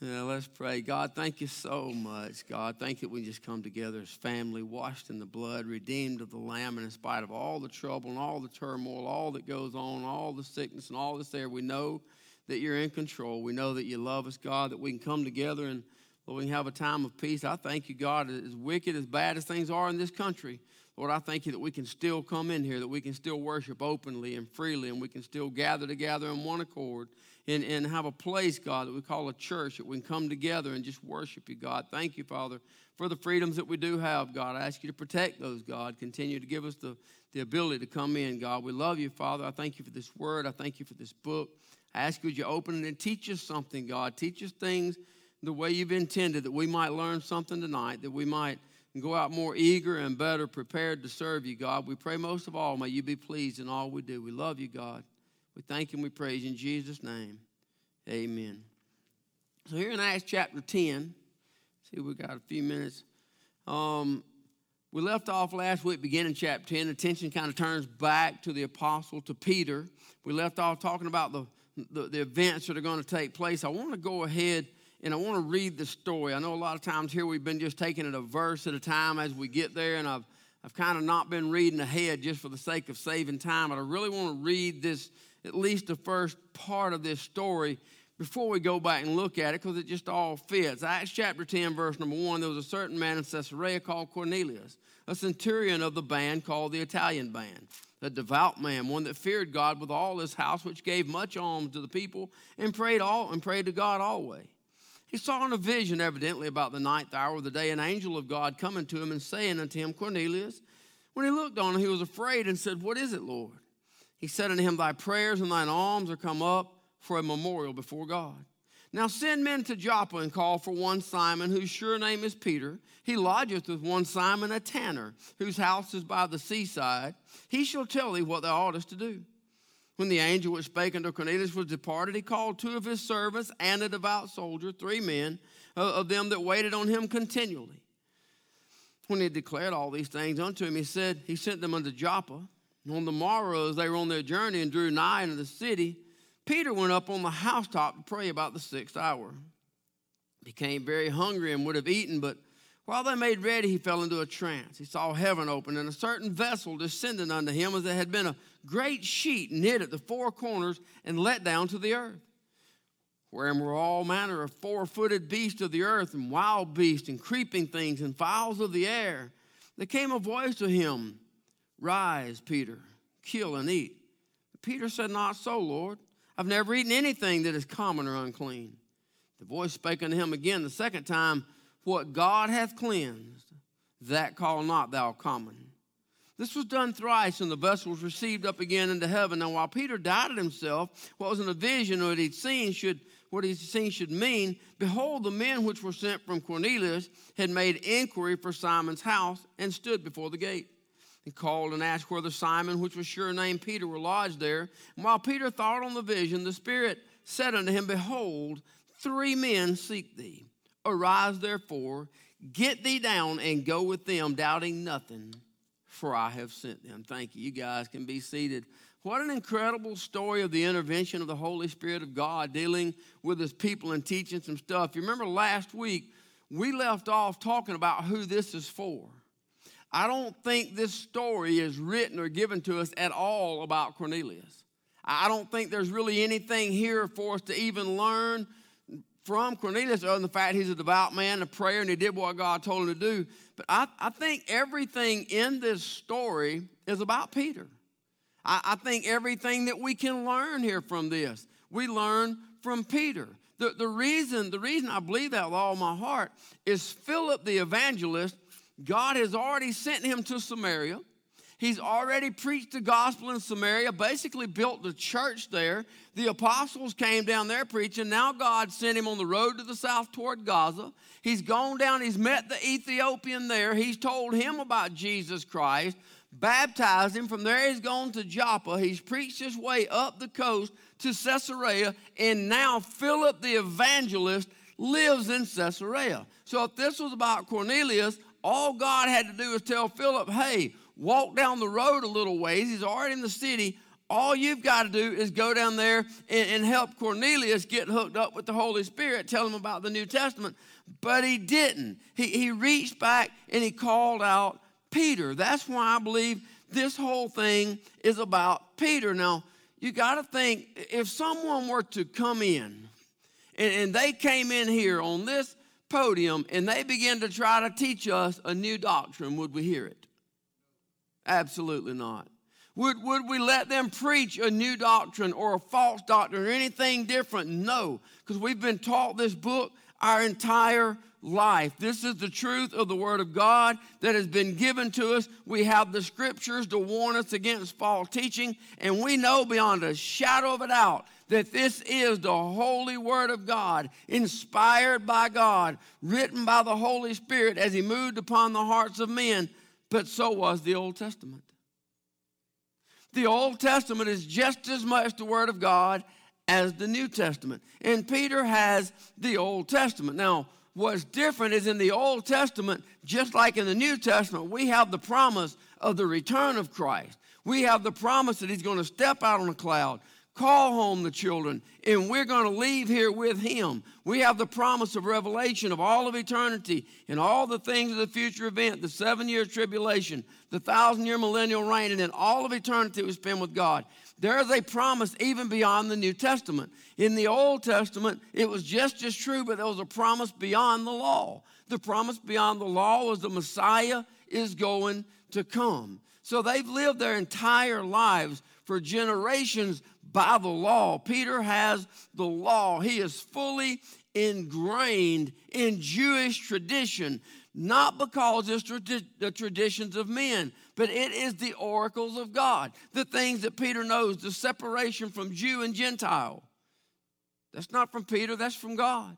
Yeah, let's pray. God, thank you so much. God, thank you that we just come together as family, washed in the blood, redeemed of the Lamb, and in spite of all the trouble and all the turmoil, all that goes on, all the sickness and all that's there, we know that you're in control. We know that you love us, God, that we can come together and Lord, we can have a time of peace. I thank you, God, as wicked, as bad as things are in this country. Lord, I thank you that we can still come in here, that we can still worship openly and freely, and we can still gather together in one accord and, and have a place, God, that we call a church, that we can come together and just worship you, God. Thank you, Father, for the freedoms that we do have, God. I ask you to protect those, God. Continue to give us the, the ability to come in, God. We love you, Father. I thank you for this word. I thank you for this book. I ask you, you open it and teach us something, God? Teach us things the way you've intended, that we might learn something tonight, that we might go out more eager and better prepared to serve you, God. We pray most of all, may you be pleased in all we do. We love you, God. We thank and we praise you in Jesus' name. Amen. So here in Acts chapter 10, see, we got a few minutes. Um, we left off last week, beginning chapter 10. Attention kind of turns back to the apostle, to Peter. We left off talking about the, the, the events that are going to take place. I want to go ahead and I want to read the story. I know a lot of times here we've been just taking it a verse at a time as we get there, and I've, I've kind of not been reading ahead just for the sake of saving time, but I really want to read this, at least the first part of this story before we go back and look at it because it just all fits. Acts chapter 10, verse number 1 there was a certain man in Caesarea called Cornelius, a centurion of the band called the Italian band, a devout man, one that feared God with all his house, which gave much alms to the people and prayed all and prayed to God always. He saw in a vision, evidently about the ninth hour of the day, an angel of God coming to him and saying unto him, Cornelius. When he looked on him, he was afraid and said, What is it, Lord? He said unto him, Thy prayers and thine alms are come up for a memorial before God. Now send men to Joppa and call for one Simon, whose sure name is Peter. He lodgeth with one Simon, a tanner, whose house is by the seaside. He shall tell thee what thou oughtest to do. When the angel which spake unto Cornelius was departed, he called two of his servants and a devout soldier, three men uh, of them that waited on him continually. When he declared all these things unto him, he said, He sent them unto Joppa. And on the morrow, as they were on their journey and drew nigh into the city, Peter went up on the housetop to pray about the sixth hour. Became very hungry and would have eaten, but while they made ready, he fell into a trance. He saw heaven open and a certain vessel descending unto him as it had been a great sheet knit at the four corners and let down to the earth, wherein were all manner of four footed beasts of the earth, and wild beasts, and creeping things, and fowls of the air. There came a voice to him Rise, Peter, kill and eat. Peter said, Not so, Lord. I've never eaten anything that is common or unclean. The voice spake unto him again the second time what God hath cleansed, that call not thou common. This was done thrice, and the vessel was received up again into heaven. Now, while Peter doubted himself, what was in a vision what he'd seen should what he'd seen should mean, behold, the men which were sent from Cornelius had made inquiry for Simon's house and stood before the gate. And called and asked whether Simon, which was sure named Peter, were lodged there. And while Peter thought on the vision, the Spirit said unto him, Behold, three men seek thee. Arise therefore, get thee down and go with them, doubting nothing, for I have sent them. Thank you. You guys can be seated. What an incredible story of the intervention of the Holy Spirit of God dealing with his people and teaching some stuff. You remember last week, we left off talking about who this is for. I don't think this story is written or given to us at all about Cornelius. I don't think there's really anything here for us to even learn from Cornelius, other than the fact he's a devout man, a prayer, and he did what God told him to do. But I, I think everything in this story is about Peter. I, I think everything that we can learn here from this, we learn from Peter. The, the, reason, the reason I believe that with all my heart is Philip the evangelist, God has already sent him to Samaria. He's already preached the gospel in Samaria, basically built the church there. The apostles came down there preaching. Now God sent him on the road to the south toward Gaza. He's gone down, he's met the Ethiopian there. He's told him about Jesus Christ, baptized him. From there, he's gone to Joppa. He's preached his way up the coast to Caesarea. And now Philip the evangelist lives in Caesarea. So if this was about Cornelius, all God had to do was tell Philip, hey, walk down the road a little ways. He's already in the city. all you've got to do is go down there and, and help Cornelius get hooked up with the Holy Spirit, tell him about the New Testament. But he didn't. He, he reached back and he called out Peter. That's why I believe this whole thing is about Peter. Now, you got to think if someone were to come in and, and they came in here on this podium and they began to try to teach us a new doctrine, would we hear it? Absolutely not. Would, would we let them preach a new doctrine or a false doctrine or anything different? No, because we've been taught this book our entire life. This is the truth of the Word of God that has been given to us. We have the scriptures to warn us against false teaching, and we know beyond a shadow of a doubt that this is the holy Word of God, inspired by God, written by the Holy Spirit as He moved upon the hearts of men. But so was the Old Testament. The Old Testament is just as much the Word of God as the New Testament. And Peter has the Old Testament. Now, what's different is in the Old Testament, just like in the New Testament, we have the promise of the return of Christ. We have the promise that he's going to step out on a cloud, call home the children, and we're going to leave here with him. We have the promise of revelation of all of eternity and all the things of the future event, the seven year tribulation, the thousand year millennial reign, and then all of eternity we spend with God. There is a promise even beyond the New Testament. In the Old Testament, it was just as true, but there was a promise beyond the law. The promise beyond the law was the Messiah is going to come. So they've lived their entire lives for generations by the law. Peter has the law, he is fully ingrained in Jewish tradition, not because it's the traditions of men, but it is the oracles of God, the things that Peter knows, the separation from Jew and Gentile. That's not from Peter, that's from God.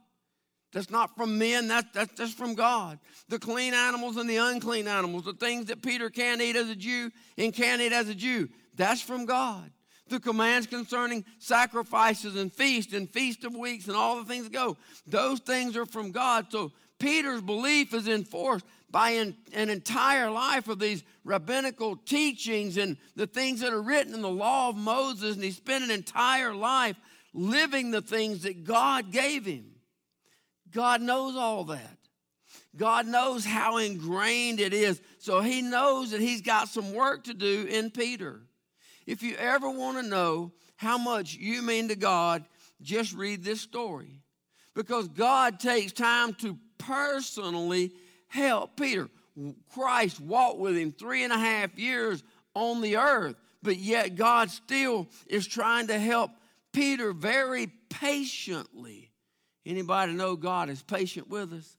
That's not from men, that, that, that's from God. The clean animals and the unclean animals, the things that Peter can't eat as a Jew and can't eat as a Jew, that's from God. The commands concerning sacrifices and feasts and feast of weeks and all the things that go, those things are from God. So Peter's belief is enforced by an, an, entire life of these rabbinical teachings and the things that are written in the law of Moses, and he spent an entire life living the things that God gave him. God knows all that. God knows how ingrained it is. So he knows that he's got some work to do in Peter. If you ever want to know how much you mean to God, just read this story. Because God takes time to personally help Peter. Christ walked with him three and a half years on the earth, but yet God still is trying to help Peter very patiently. Anybody know God is patient with us?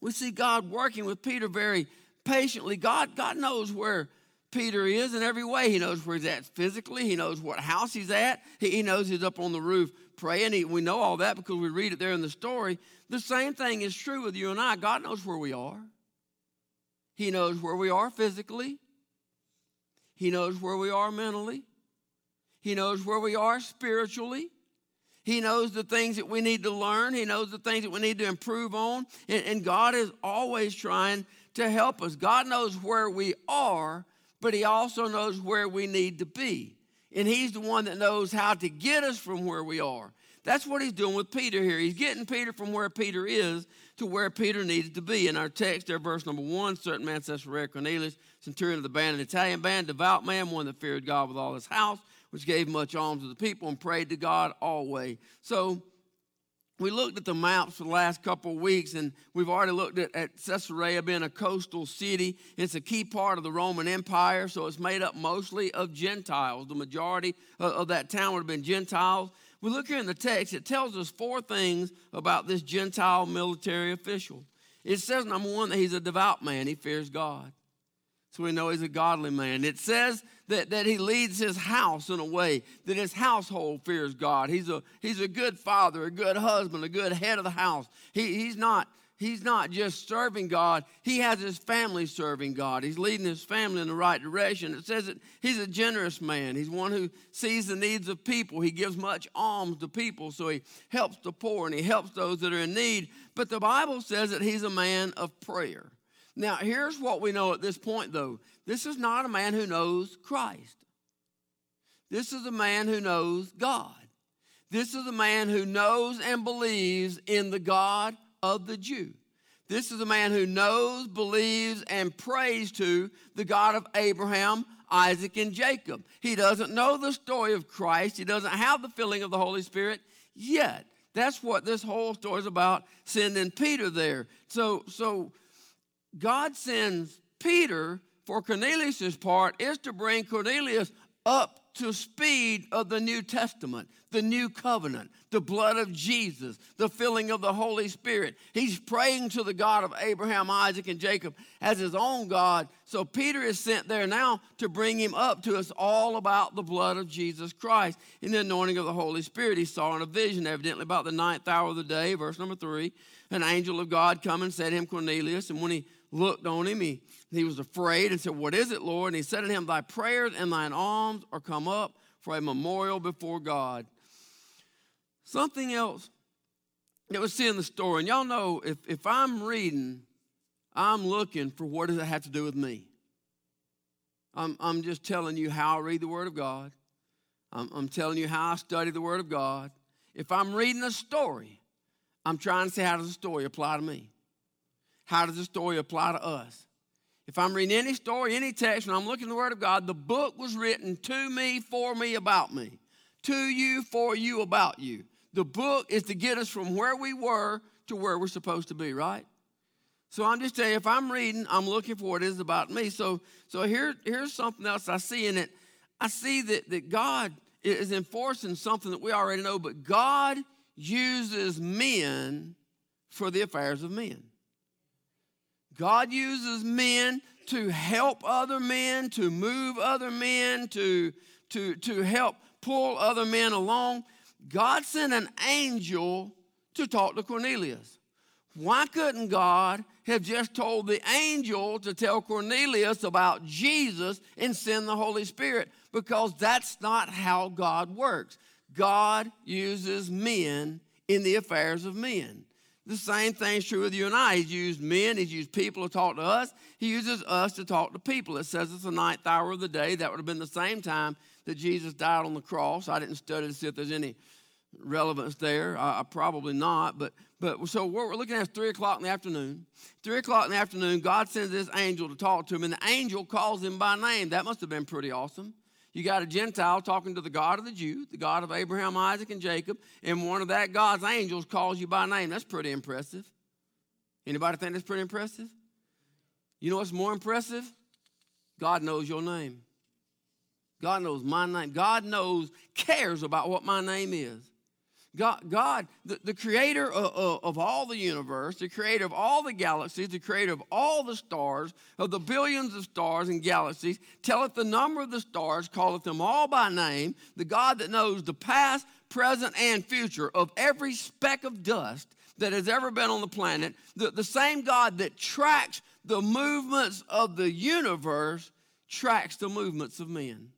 We see God working with Peter very patiently. God, God knows where Peter is in every way. He knows where he's at physically. He knows what house he's at. He, he knows he's up on the roof praying. He, we know all that because we read it there in the story. The same thing is true with you and I. God knows where we are. He knows where we are physically. He knows where we are mentally. He knows where we are spiritually. He knows the things that we need to learn. He knows the things that we need to improve on. And, and, God is always trying to help us. God knows where we are, but He also knows where we need to be. And He's the one that knows how to get us from where we are. That's what He's doing with Peter here. He's getting Peter from where Peter is to where Peter needed to be. In our text, there, verse number one, certain man, Caesarea Cornelius, centurion of the band, an Italian band, devout man, one that feared God with all his house, which gave much alms to the people and prayed to God always. So we looked at the maps for the last couple of weeks, and we've already looked at, at Caesarea being a coastal city. It's a key part of the Roman Empire, so it's made up mostly of Gentiles. The majority of, of that town would have been Gentiles. We look here in the text, it tells us four things about this Gentile military official. It says, number one, that he's a devout man, he fears God. So we know he's a godly man. It says that, that he leads his house in a way that his household fears God. He's a, he's a good father, a good husband, a good head of the house. He, he's not he's not just serving God, he has his family serving God. He's leading his family in the right direction. It says that he's a generous man. He's one who sees the needs of people. He gives much alms to people, so he helps the poor and he helps those that are in need. But the Bible says that he's a man of prayer. Now, here's what we know at this point, though this is not a man who knows Christ. This is a man who knows God. This is a man who knows and believes in the God of the Jew. This is a man who knows, believes, and prays to the God of Abraham, Isaac, and Jacob. He doesn't know the story of Christ. He doesn't have the filling of the Holy Spirit yet. That's what this whole story is about, sending Peter there. So, so God sends Peter for Cornelius' part is to bring Cornelius up to speed of the New Testament, the new covenant, the blood of Jesus, the filling of the Holy Spirit. He's praying to the God of Abraham, Isaac, and Jacob as his own God. So Peter is sent there now to bring him up to us all about the blood of Jesus Christ in the anointing of the Holy Spirit. He saw in a vision, evidently about the ninth hour of the day, verse number three, an angel of God come and said to him, Cornelius. And when he looked on him, he, he was afraid and said, What is it, Lord? And he said to him, Thy prayers and thine alms are come up for a memorial before God. Something else that see in the story, and y'all know if, if I'm reading, I'm looking for what does it have to do with me. I'm, I'm just telling you how I read the Word of God. I'm, I'm telling you how I study the Word of God. If I'm reading a story, I'm trying to see how does the story apply to me? How does the story apply to us? If I'm reading any story, any text, and I'm looking at the Word of God, the book was written to me, for me, about me. To you, for you, about you. The book is to get us from where we were to where we're supposed to be, right? So I'm just saying, if I'm reading, I'm looking for what it is about me. So, so here, here's something else I see in it. I see that, that God is enforcing something that we already know, but God uses men for the affairs of men. God uses men to help other men, to move other men, to, to, to help pull other men along. God sent an angel to talk to Cornelius. Why couldn't God have just told the angel to tell Cornelius about Jesus and send the Holy Spirit? Because that's not how God works. God uses men in the affairs of men. The same thing's true with you and I. He's used men, he's used people to talk to us. He uses us to talk to people. It says it's the ninth hour of the day. That would have been the same time that Jesus died on the cross. I didn't study to see if there's any relevance there. Uh, probably not. But but so what we're looking at is three o'clock in the afternoon. Three o'clock in the afternoon, God sends this angel to talk to him, and the angel calls him by name. That must have been pretty awesome. You got a Gentile talking to the God of the Jews, the God of Abraham, Isaac, and Jacob, and one of that God's angels calls you by name. That's pretty impressive. Anybody think that's pretty impressive? You know what's more impressive? God knows your name. God knows my name. God knows, cares about what my name is. God, God the, the creator of, of, all the universe, the creator of all the galaxies, the creator of all the stars, of the billions of stars and galaxies, telleth the number of the stars, calleth them all by name, the God that knows the past, present, and future of every speck of dust that has ever been on the planet, the, the same God that tracks the movements of the universe tracks the movements of men.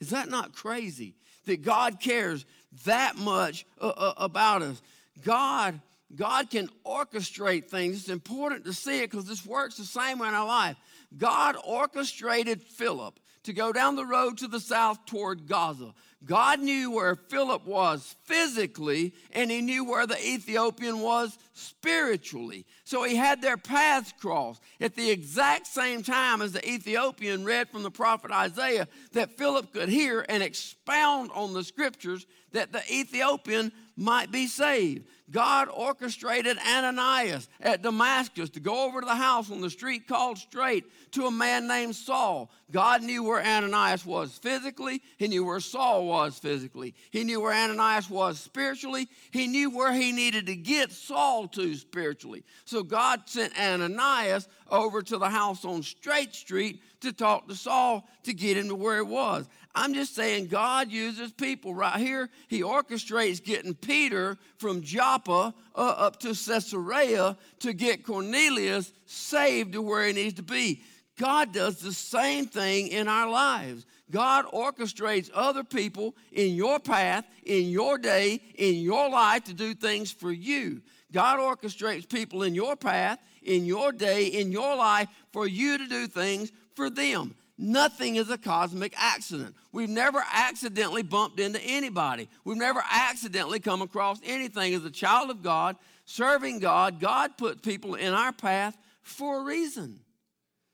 Is that not crazy? That God cares that much uh, uh, about us. God, God can orchestrate things. It's important to see it because this works the same way in our life. God orchestrated Philip to go down the road to the south toward Gaza. God knew where Philip was physically, and he knew where the Ethiopian was spiritually. So he had their paths crossed at the exact same time as the Ethiopian read from the prophet Isaiah that Philip could hear and expound on the scriptures that the Ethiopian might be saved. God orchestrated Ananias at Damascus to go over to the house on the street called Straight to a man named Saul. God knew where Ananias was physically, he knew where Saul was physically, he knew where Ananias was spiritually, he knew where he needed to get Saul to spiritually. So God sent Ananias over to the house on Straight Street to talk to Saul to get him to where it was. I'm just saying God uses people right here. He orchestrates getting Peter from Joppa uh, up to Caesarea to get Cornelius saved to where he needs to be. God does the same thing in our lives. God orchestrates other people in your path, in your day, in your life to do things for you. God orchestrates people in your path, in your day, in your life for you to do things for them. Nothing is a cosmic accident. We've never accidentally bumped into anybody. We've never accidentally come across anything. As a child of God, serving God, God put people in our path for a reason.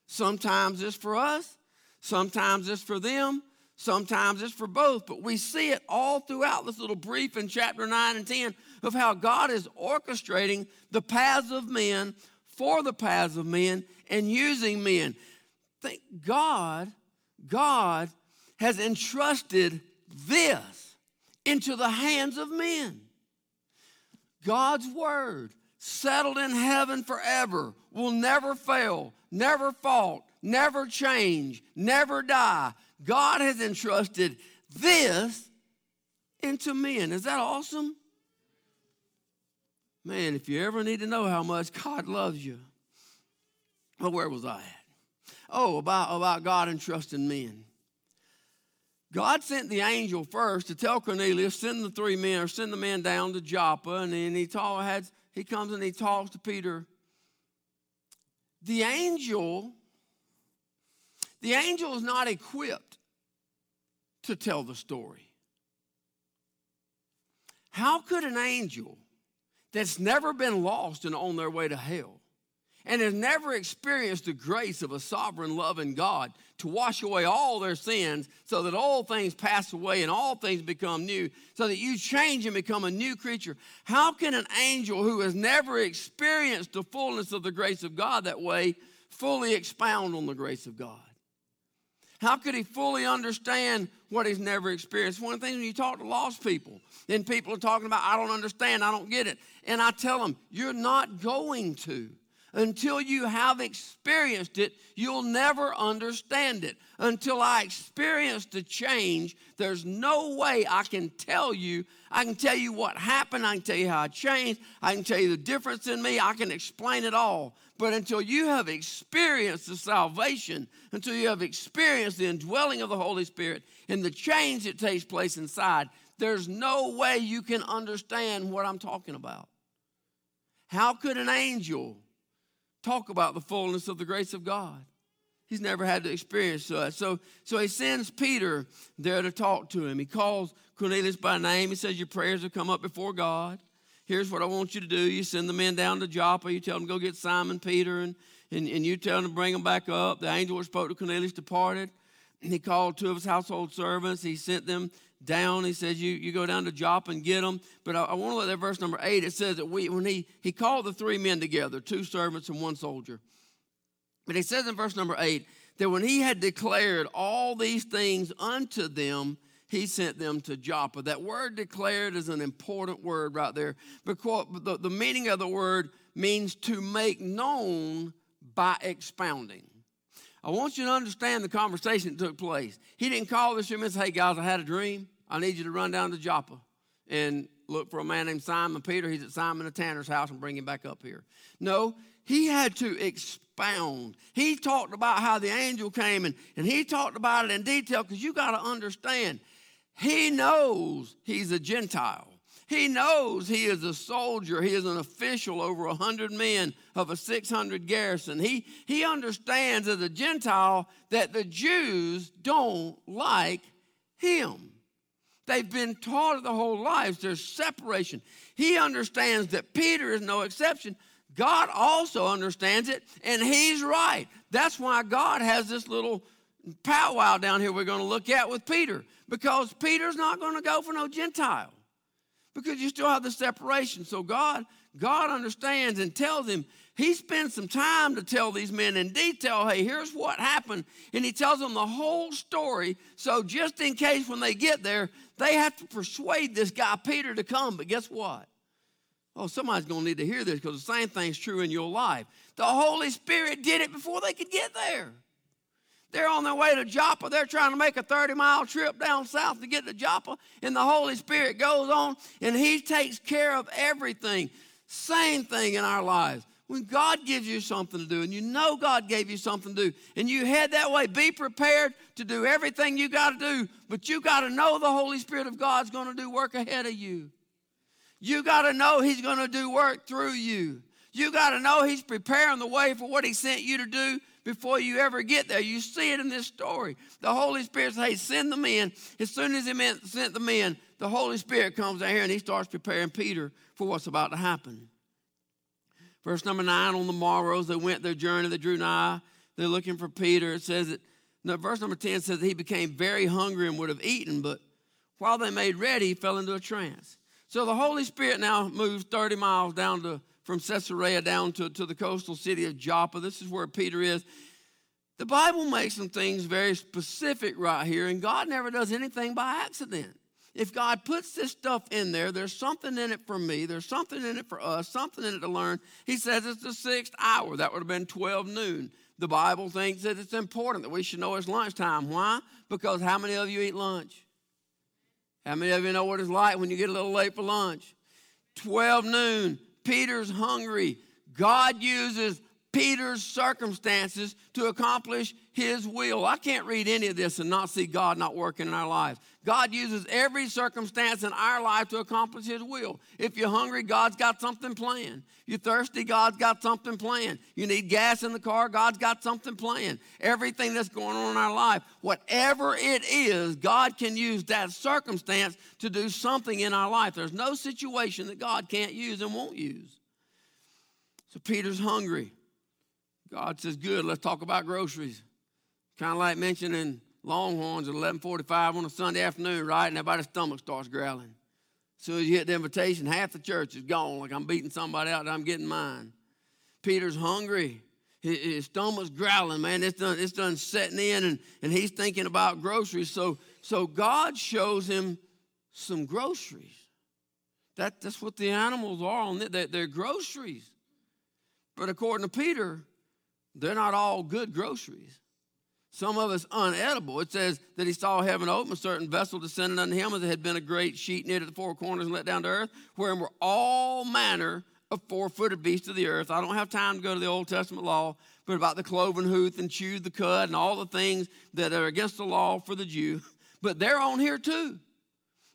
Sometimes it's for us, sometimes it's for them, sometimes it's for both. But we see it all throughout this little brief in chapter 9 and 10 of how God is orchestrating the paths of men for the paths of men and using men. Thank God, God has entrusted this into the hands of men. God's word, settled in heaven forever, will never fail, never fault, never change, never die. God has entrusted this into men. Is that awesome? Man, if you ever need to know how much God loves you, well, where was I at? Oh, about, about God entrusting men. God sent the angel first to tell Cornelius, send the three men or send the men down to Joppa, and then he told, had, he comes and he talks to Peter. The angel, the angel is not equipped to tell the story. How could an angel that's never been lost and on their way to hell and has never experienced the grace of a sovereign, loving God to wash away all their sins so that all things pass away and all things become new, so that you change and become a new creature. How can an angel who has never experienced the fullness of the grace of God that way fully expound on the grace of God? How could he fully understand what he's never experienced? One of the things when you talk to lost people, then people are talking about, I don't understand, I don't get it. And I tell them, you're not going to. Until you have experienced it, you'll never understand it. Until I experience the change, there's no way I can tell you. I can tell you what happened. I can tell you how I changed. I can tell you the difference in me. I can explain it all. But until you have experienced the salvation, until you have experienced the indwelling of the Holy Spirit and the change that takes place inside, there's no way you can understand what I'm talking about. How could an angel talk about the fullness of the grace of God. He's never had to experience that. So, so he sends Peter there to talk to him. He calls Cornelius by name. He says, Your prayers have come up before God. Here's what I want you to do. You send the men down to Joppa. You tell them go get Simon Peter, and, and, and you tell them to bring them back up. The angel who spoke to Cornelius departed. And he called two of his household servants. He sent them down. He says, You, you go down to Joppa and get them. But I, I want to look at verse number eight. It says that we, when he, he called the three men together, two servants and one soldier. But he says in verse number eight that when he had declared all these things unto them, he sent them to Joppa. That word declared is an important word right there because the, the meaning of the word means to make known by expounding. I want you to understand the conversation that took place. He didn't call this room and say, Hey guys, I had a dream. I need you to run down to Joppa and look for a man named Simon Peter. He's at Simon the Tanner's house and bring him back up here. No, he had to expound. He talked about how the angel came and, and he talked about it in detail because you got to understand, he knows he's a Gentile. He knows he is a soldier. He is an official over a hundred men of a 600 garrison. He, he understands as a Gentile that the Jews don't like him. They've been taught their whole lives there's separation. He understands that Peter is no exception. God also understands it, and he's right. That's why God has this little powwow down here we're going to look at with Peter, because Peter's not going to go for no Gentile, because you still have the separation. So God, God understands and tells him. He spends some time to tell these men in detail, hey, here's what happened. And he tells them the whole story. So just in case when they get there, they have to persuade this guy, Peter, to come. But guess what? Oh, somebody's going to need to hear this because the same thing's true in your life. The Holy Spirit did it before they could get there. They're on their way to Joppa. They're trying to make a 30 mile trip down south to get to Joppa. And the Holy Spirit goes on and He takes care of everything. Same thing in our lives. When God gives you something to do and you know God gave you something to do and you head that way, be prepared to do everything you got to do, but you got to know the Holy Spirit of God's going to do work ahead of you. You got to know He's going to do work through you. You got to know He's preparing the way for what He sent you to do before you ever get there. You see it in this story. The Holy Spirit says, hey, send the men. As soon as he sent the men, the Holy Spirit comes down here and he starts preparing Peter for what's about to happen. Verse number nine on the morrows, they went their journey, they drew nigh. They're looking for Peter. It says that, no, verse number 10 says that he became very hungry and would have eaten, but while they made ready, he fell into a trance. So the Holy Spirit now moves 30 miles down to from Caesarea down to, to the coastal city of Joppa. This is where Peter is. The Bible makes some things very specific right here, and God never does anything by accident. If God puts this stuff in there, there's something in it for me, there's something in it for us, something in it to learn. He says it's the sixth hour. That would have been 12 noon. The Bible thinks that it's important that we should know it's lunchtime. Why? Because how many of you eat lunch? How many of you know what it's like when you get a little late for lunch? 12 noon. Peter's hungry. God uses Peter's circumstances to accomplish his will. I can't read any of this and not see God not working in our lives. God uses every circumstance in our life to accomplish his will. If you're hungry, God's got something planned. You're thirsty, God's got something planned. You need gas in the car, God's got something planned. Everything that's going on in our life, whatever it is, God can use that circumstance to do something in our life. There's no situation that God can't use and won't use. So Peter's hungry. God says, Good, let's talk about groceries. Kind of like mentioning Longhorns at 11:45 on a Sunday afternoon, right? And everybody's stomach starts growling. As soon as you hit the invitation, half the church is gone, like I'm beating somebody out, I'm getting mine. Peter's hungry. His, his stomach's growling, man. It's done, it's done setting in, and, and he's thinking about groceries. So, so God shows him some groceries. That, that's what the animals are on. They're, they're groceries. But according to Peter, they're not all good groceries. Some of us unedible. It says that he saw heaven open, a certain vessel descended unto him, as it had been a great sheet knit at the four corners and let down to earth, wherein were all manner of four-footed beasts of the earth. I don't have time to go to the Old Testament law, but about the cloven hoof and chewed the cud and all the things that are against the law for the Jew. But they're on here too.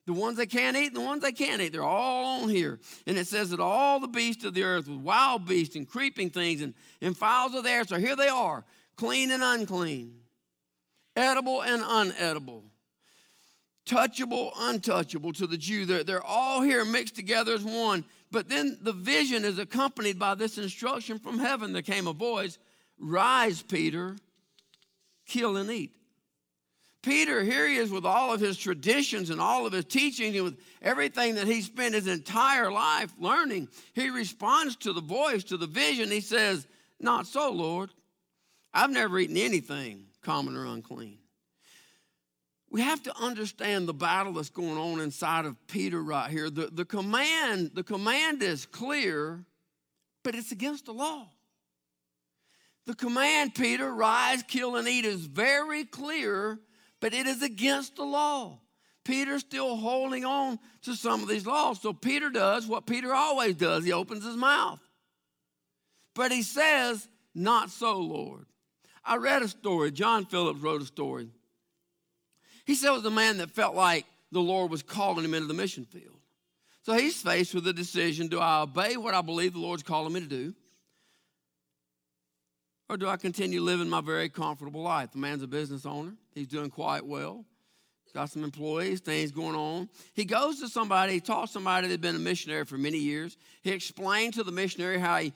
The ones they can't eat and the ones they can't eat, they're all on here. And it says that all the beasts of the earth, with wild beasts and creeping things and, and fowls of the air, so here they are, clean and unclean, edible and unedible, touchable, untouchable to the Jew. They're, they're all here mixed together as one. But then the vision is accompanied by this instruction from heaven. There came a voice Rise, Peter, kill and eat. Peter, here he is with all of his traditions and all of his teaching and with everything that he spent his entire life learning. He responds to the voice, to the vision. He says, Not so, Lord. I've never eaten anything common or unclean. We have to understand the battle that's going on inside of Peter right here. The, the, command, the command is clear, but it's against the law. The command, Peter, rise, kill, and eat, is very clear, but it is against the law. Peter's still holding on to some of these laws. So Peter does what Peter always does he opens his mouth. But he says, Not so, Lord. I read a story. John Phillips wrote a story. He said it was a man that felt like the Lord was calling him into the mission field. So he's faced with the decision do I obey what I believe the Lord's calling me to do? Or do I continue living my very comfortable life? The man's a business owner. He's doing quite well. Got some employees, things going on. He goes to somebody, he taught somebody that had been a missionary for many years. He explained to the missionary how he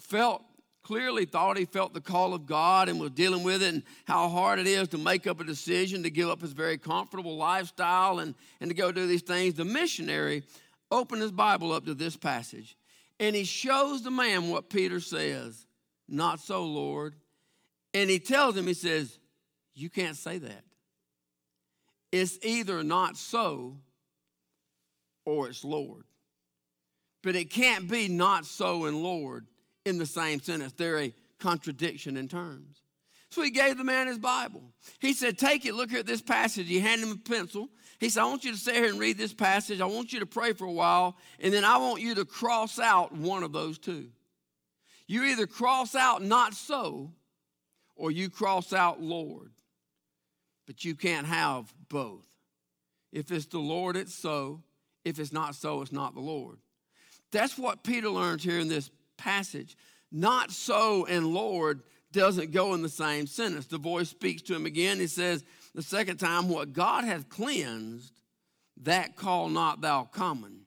felt, clearly thought he felt the call of God and was dealing with it and how hard it is to make up a decision to give up his very comfortable lifestyle and, and to go do these things. The missionary opened his Bible up to this passage and he shows the man what Peter says. Not so, Lord. And he tells him, he says, You can't say that. It's either not so or it's Lord. But it can't be not so and Lord in the same sentence. They're a contradiction in terms. So he gave the man his Bible. He said, Take it, look here at this passage. He handed him a pencil. He said, I want you to sit here and read this passage. I want you to pray for a while, and then I want you to cross out one of those two. You either cross out not so or you cross out Lord. But you can't have both. If it's the Lord, it's so. If it's not so, it's not the Lord. That's what Peter learns here in this passage. Not so and Lord doesn't go in the same sentence. The voice speaks to him again. He says, the second time, What God hath cleansed, that call not thou common.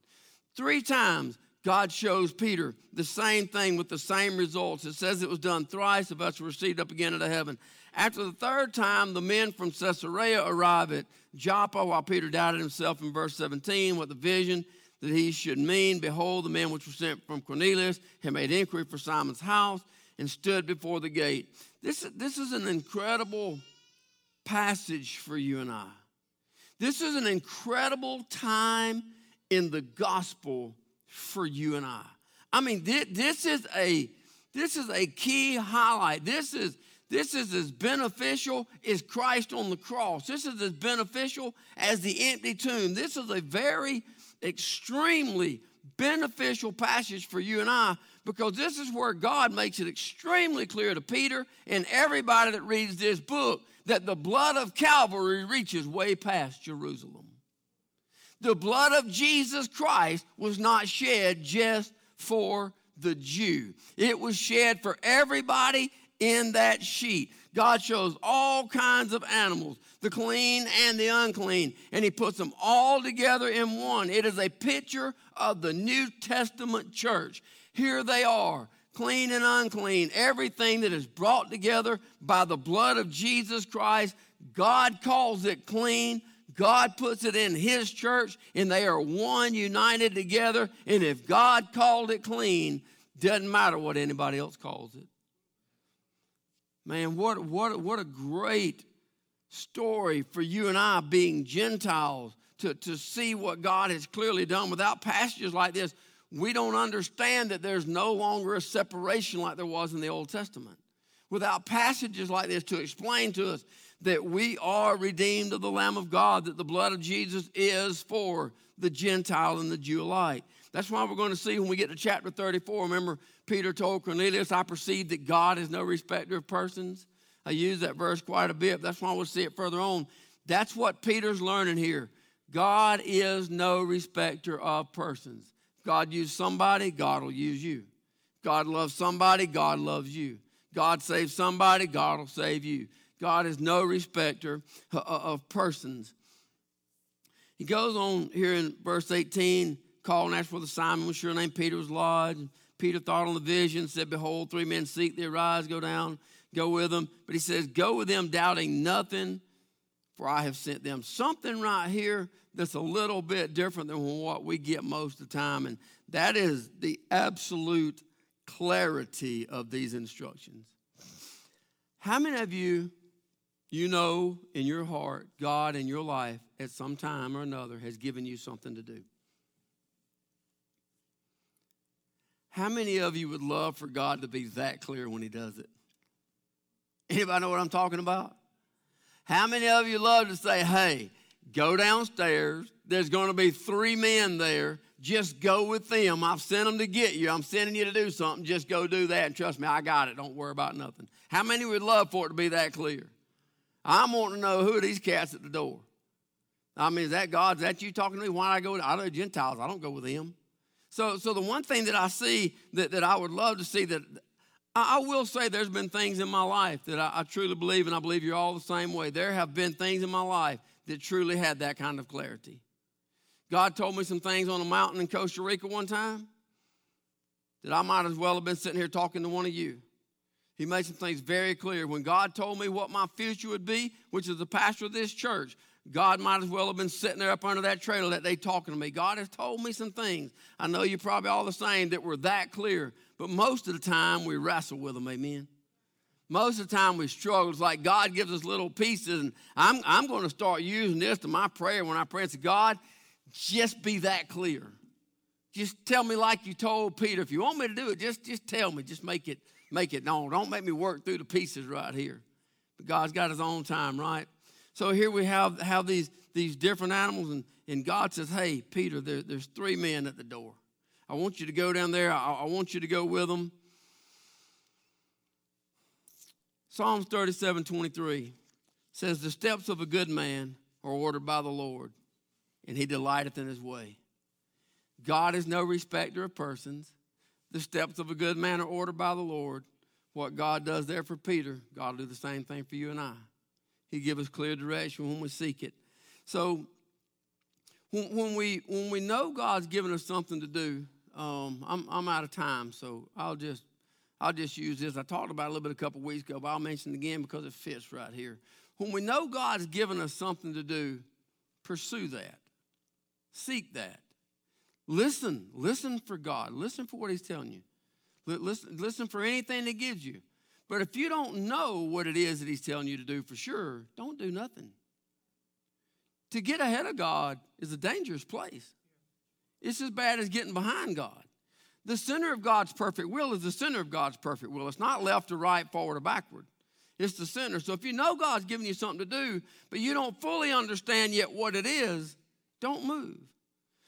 Three times, God shows Peter the same thing with the same results. It says it was done thrice, of us received up again into heaven. After the third time, the men from Caesarea arrive at Joppa while Peter doubted himself in verse 17 what the vision that he should mean. Behold, the men which were sent from Cornelius had made inquiry for Simon's house and stood before the gate. This, this is an incredible passage for you and I. This is an incredible time in the gospel for you and I. I mean, this, this is a this is a key highlight. This is this is as beneficial as Christ on the cross. This is as beneficial as the empty tomb. This is a very extremely beneficial passage for you and I because this is where God makes it extremely clear to Peter and everybody that reads this book that the blood of Calvary reaches way past Jerusalem. The blood of Jesus Christ was not shed just for the Jew, it was shed for everybody in that sheet. God shows all kinds of animals, the clean and the unclean, and He puts them all together in one. It is a picture of the New Testament church. Here they are, clean and unclean, everything that is brought together by the blood of Jesus Christ. God calls it clean. God puts it in His church, and they are one, united together. And if God called it clean, doesn't matter what anybody else calls it. Man, what, what, what a great story for you and I being Gentiles to, to see what God has clearly done. Without passages like this, we don't understand that there's no longer a separation like there was in the Old Testament. Without passages like this to explain to us that we are redeemed of the Lamb of God, that the blood of Jesus is for the Gentile and the Jew alike. That's why we're going to see when we get to chapter 34. Remember, Peter told Cornelius, I perceive that God is no respecter of persons. I use that verse quite a bit. That's why we'll see it further on. That's what Peter's learning here. God is no respecter of persons. God used somebody, God will use you. God loves somebody, God loves you. God saves somebody, God will save you. God is no respecter uh, uh, of persons. He goes on here in verse 18, called and asked for the Simon was sure named Peter was lodged. Peter thought on the vision, said, Behold, three men seek thee, arise, go down, go with them. But he says, Go with them, doubting nothing, for I have sent them. Something right here that's a little bit different than what we get most of the time, and that is the absolute clarity of these instructions. How many of you, you know in your heart, God in your life at some time or another has given you something to do? How many of you would love for God to be that clear when He does it? Anybody know what I'm talking about? How many of you love to say, hey, go downstairs. There's going to be three men there. Just go with them. I've sent them to get you. I'm sending you to do something. Just go do that. And trust me, I got it. Don't worry about nothing. How many would love for it to be that clear? I'm wanting to know who these cats at the door. I mean, is that God? Is that you talking to me? Why do I go? I know Gentiles. I don't go with them. So, so the one thing that I see that, that I would love to see that I, I will say there's been things in my life that I, I truly believe, and I believe you're all the same way. There have been things in my life that truly had that kind of clarity. God told me some things on a mountain in Costa Rica one time that I might as well have been sitting here talking to one of you. He made some things very clear. When God told me what my future would be, which is the pastor of this church, God might as well have been sitting there up under that trailer that day talking to me. God has told me some things. I know you're probably all the same that were that clear, but most of the time we wrestle with them, amen. Most of the time we struggle. It's like God gives us little pieces, and I'm, I'm going to start using this to my prayer when I pray say, God, just be that clear. Just tell me like you told Peter. If you want me to do it, just, just tell me. Just make it, make it known. Don't make me work through the pieces right here. But God's got his own time, right? So here we have, have these, these different animals, and, and God says, Hey, Peter, there, there's three men at the door. I want you to go down there. I, I want you to go with them. Psalms 37 23 says, The steps of a good man are ordered by the Lord, and he delighteth in his way. God is no respecter of persons. The steps of a good man are ordered by the Lord. what God does there for Peter, God will do the same thing for you and I. He gives us clear direction when we seek it. So when, when we when we know God's given us something to do, um, I'm I'm out of time, so I'll just I'll just use this. I talked about it a little bit a couple weeks ago, but I'll mention it again because it fits right here. When we know God's given us something to do, pursue that. Seek that. Listen. Listen for God. Listen for what He's telling you. Listen, listen for anything He gives you. But if you don't know what it is that He's telling you to do for sure, don't do nothing. To get ahead of God is a dangerous place. It's as bad as getting behind God. The center of God's perfect will is the center of God's perfect will. It's not left or right, forward or backward. It's the center. So if you know God's giving you something to do, but you don't fully understand yet what it is, don't move.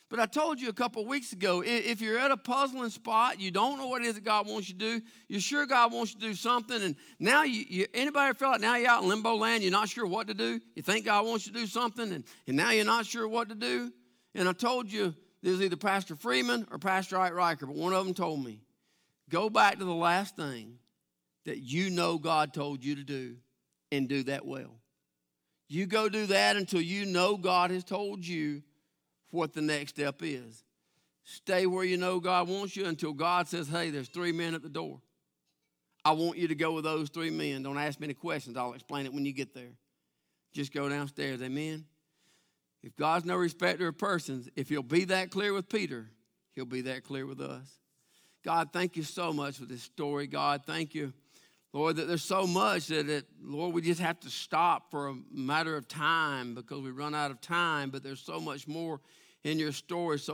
But I told you a couple weeks ago if you're at a puzzling spot, you don't know what it is that God wants you to do, you're sure God wants you to do something, and now you, you anybody feel like now you're out in limbo land, you're not sure what to do, you think God wants you to do something, and, and now you're not sure what to do. And I told you there's either Pastor Freeman or Pastor Ike Riker, but one of them told me, go back to the last thing that you know God told you to do and do that well. You go do that until you know God has told you what the next step is. Stay where you know God wants you until God says, hey, there's three men at the door. I want you to go with those three men. Don't ask me any questions. I'll explain it when you get there. Just go downstairs. Amen. If God's no respecter of persons, if he'll be that clear with Peter, he'll be that clear with us. God, thank you so much for this story. God, thank you, Lord, that there's so much that, it, Lord, we just have to stop for a matter of time because we run out of time, but there's so much more in your story. So